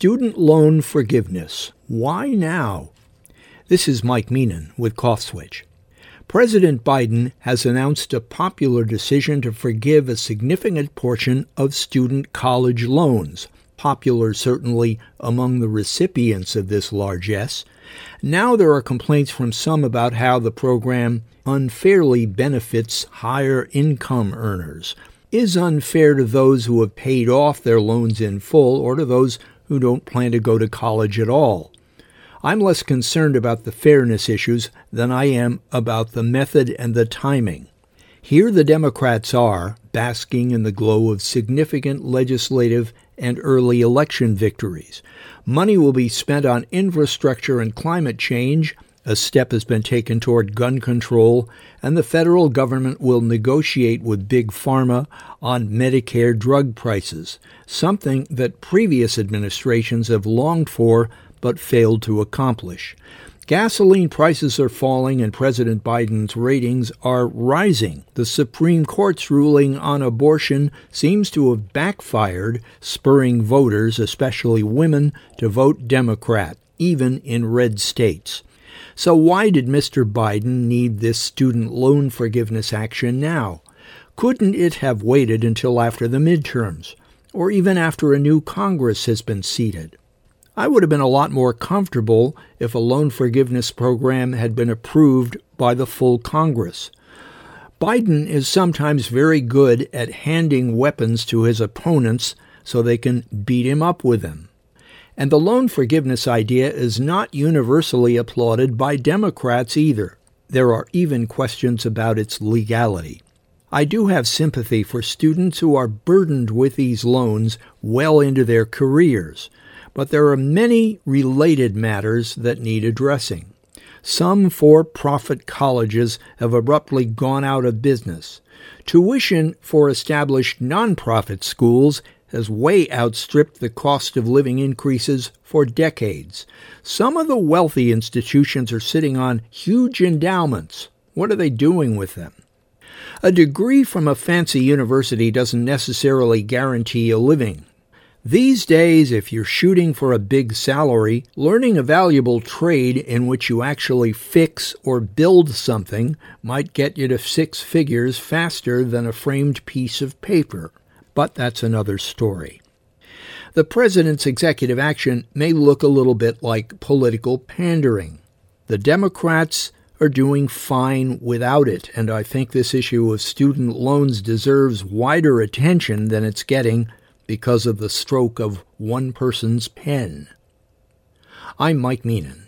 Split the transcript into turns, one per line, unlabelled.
Student loan forgiveness. Why now? This is Mike Meenan with CoffSwitch. President Biden has announced a popular decision to forgive a significant portion of student college loans, popular certainly among the recipients of this largesse. Now there are complaints from some about how the program unfairly benefits higher income earners, is unfair to those who have paid off their loans in full or to those who don't plan to go to college at all. I'm less concerned about the fairness issues than I am about the method and the timing. Here the Democrats are, basking in the glow of significant legislative and early election victories. Money will be spent on infrastructure and climate change. A step has been taken toward gun control, and the federal government will negotiate with Big Pharma on Medicare drug prices, something that previous administrations have longed for but failed to accomplish. Gasoline prices are falling and President Biden's ratings are rising. The Supreme Court's ruling on abortion seems to have backfired, spurring voters, especially women, to vote Democrat, even in red states. So, why did Mr. Biden need this student loan forgiveness action now? Couldn't it have waited until after the midterms, or even after a new Congress has been seated? I would have been a lot more comfortable if a loan forgiveness program had been approved by the full Congress. Biden is sometimes very good at handing weapons to his opponents so they can beat him up with them. And the loan forgiveness idea is not universally applauded by Democrats either. There are even questions about its legality. I do have sympathy for students who are burdened with these loans well into their careers but there are many related matters that need addressing. Some for profit colleges have abruptly gone out of business. Tuition for established nonprofit schools has way outstripped the cost of living increases for decades. Some of the wealthy institutions are sitting on huge endowments. What are they doing with them? A degree from a fancy university doesn't necessarily guarantee a living. These days, if you're shooting for a big salary, learning a valuable trade in which you actually fix or build something might get you to six figures faster than a framed piece of paper. But that's another story. The president's executive action may look a little bit like political pandering. The Democrats are doing fine without it, and I think this issue of student loans deserves wider attention than it's getting because of the stroke of one person's pen. I'm Mike Meenan.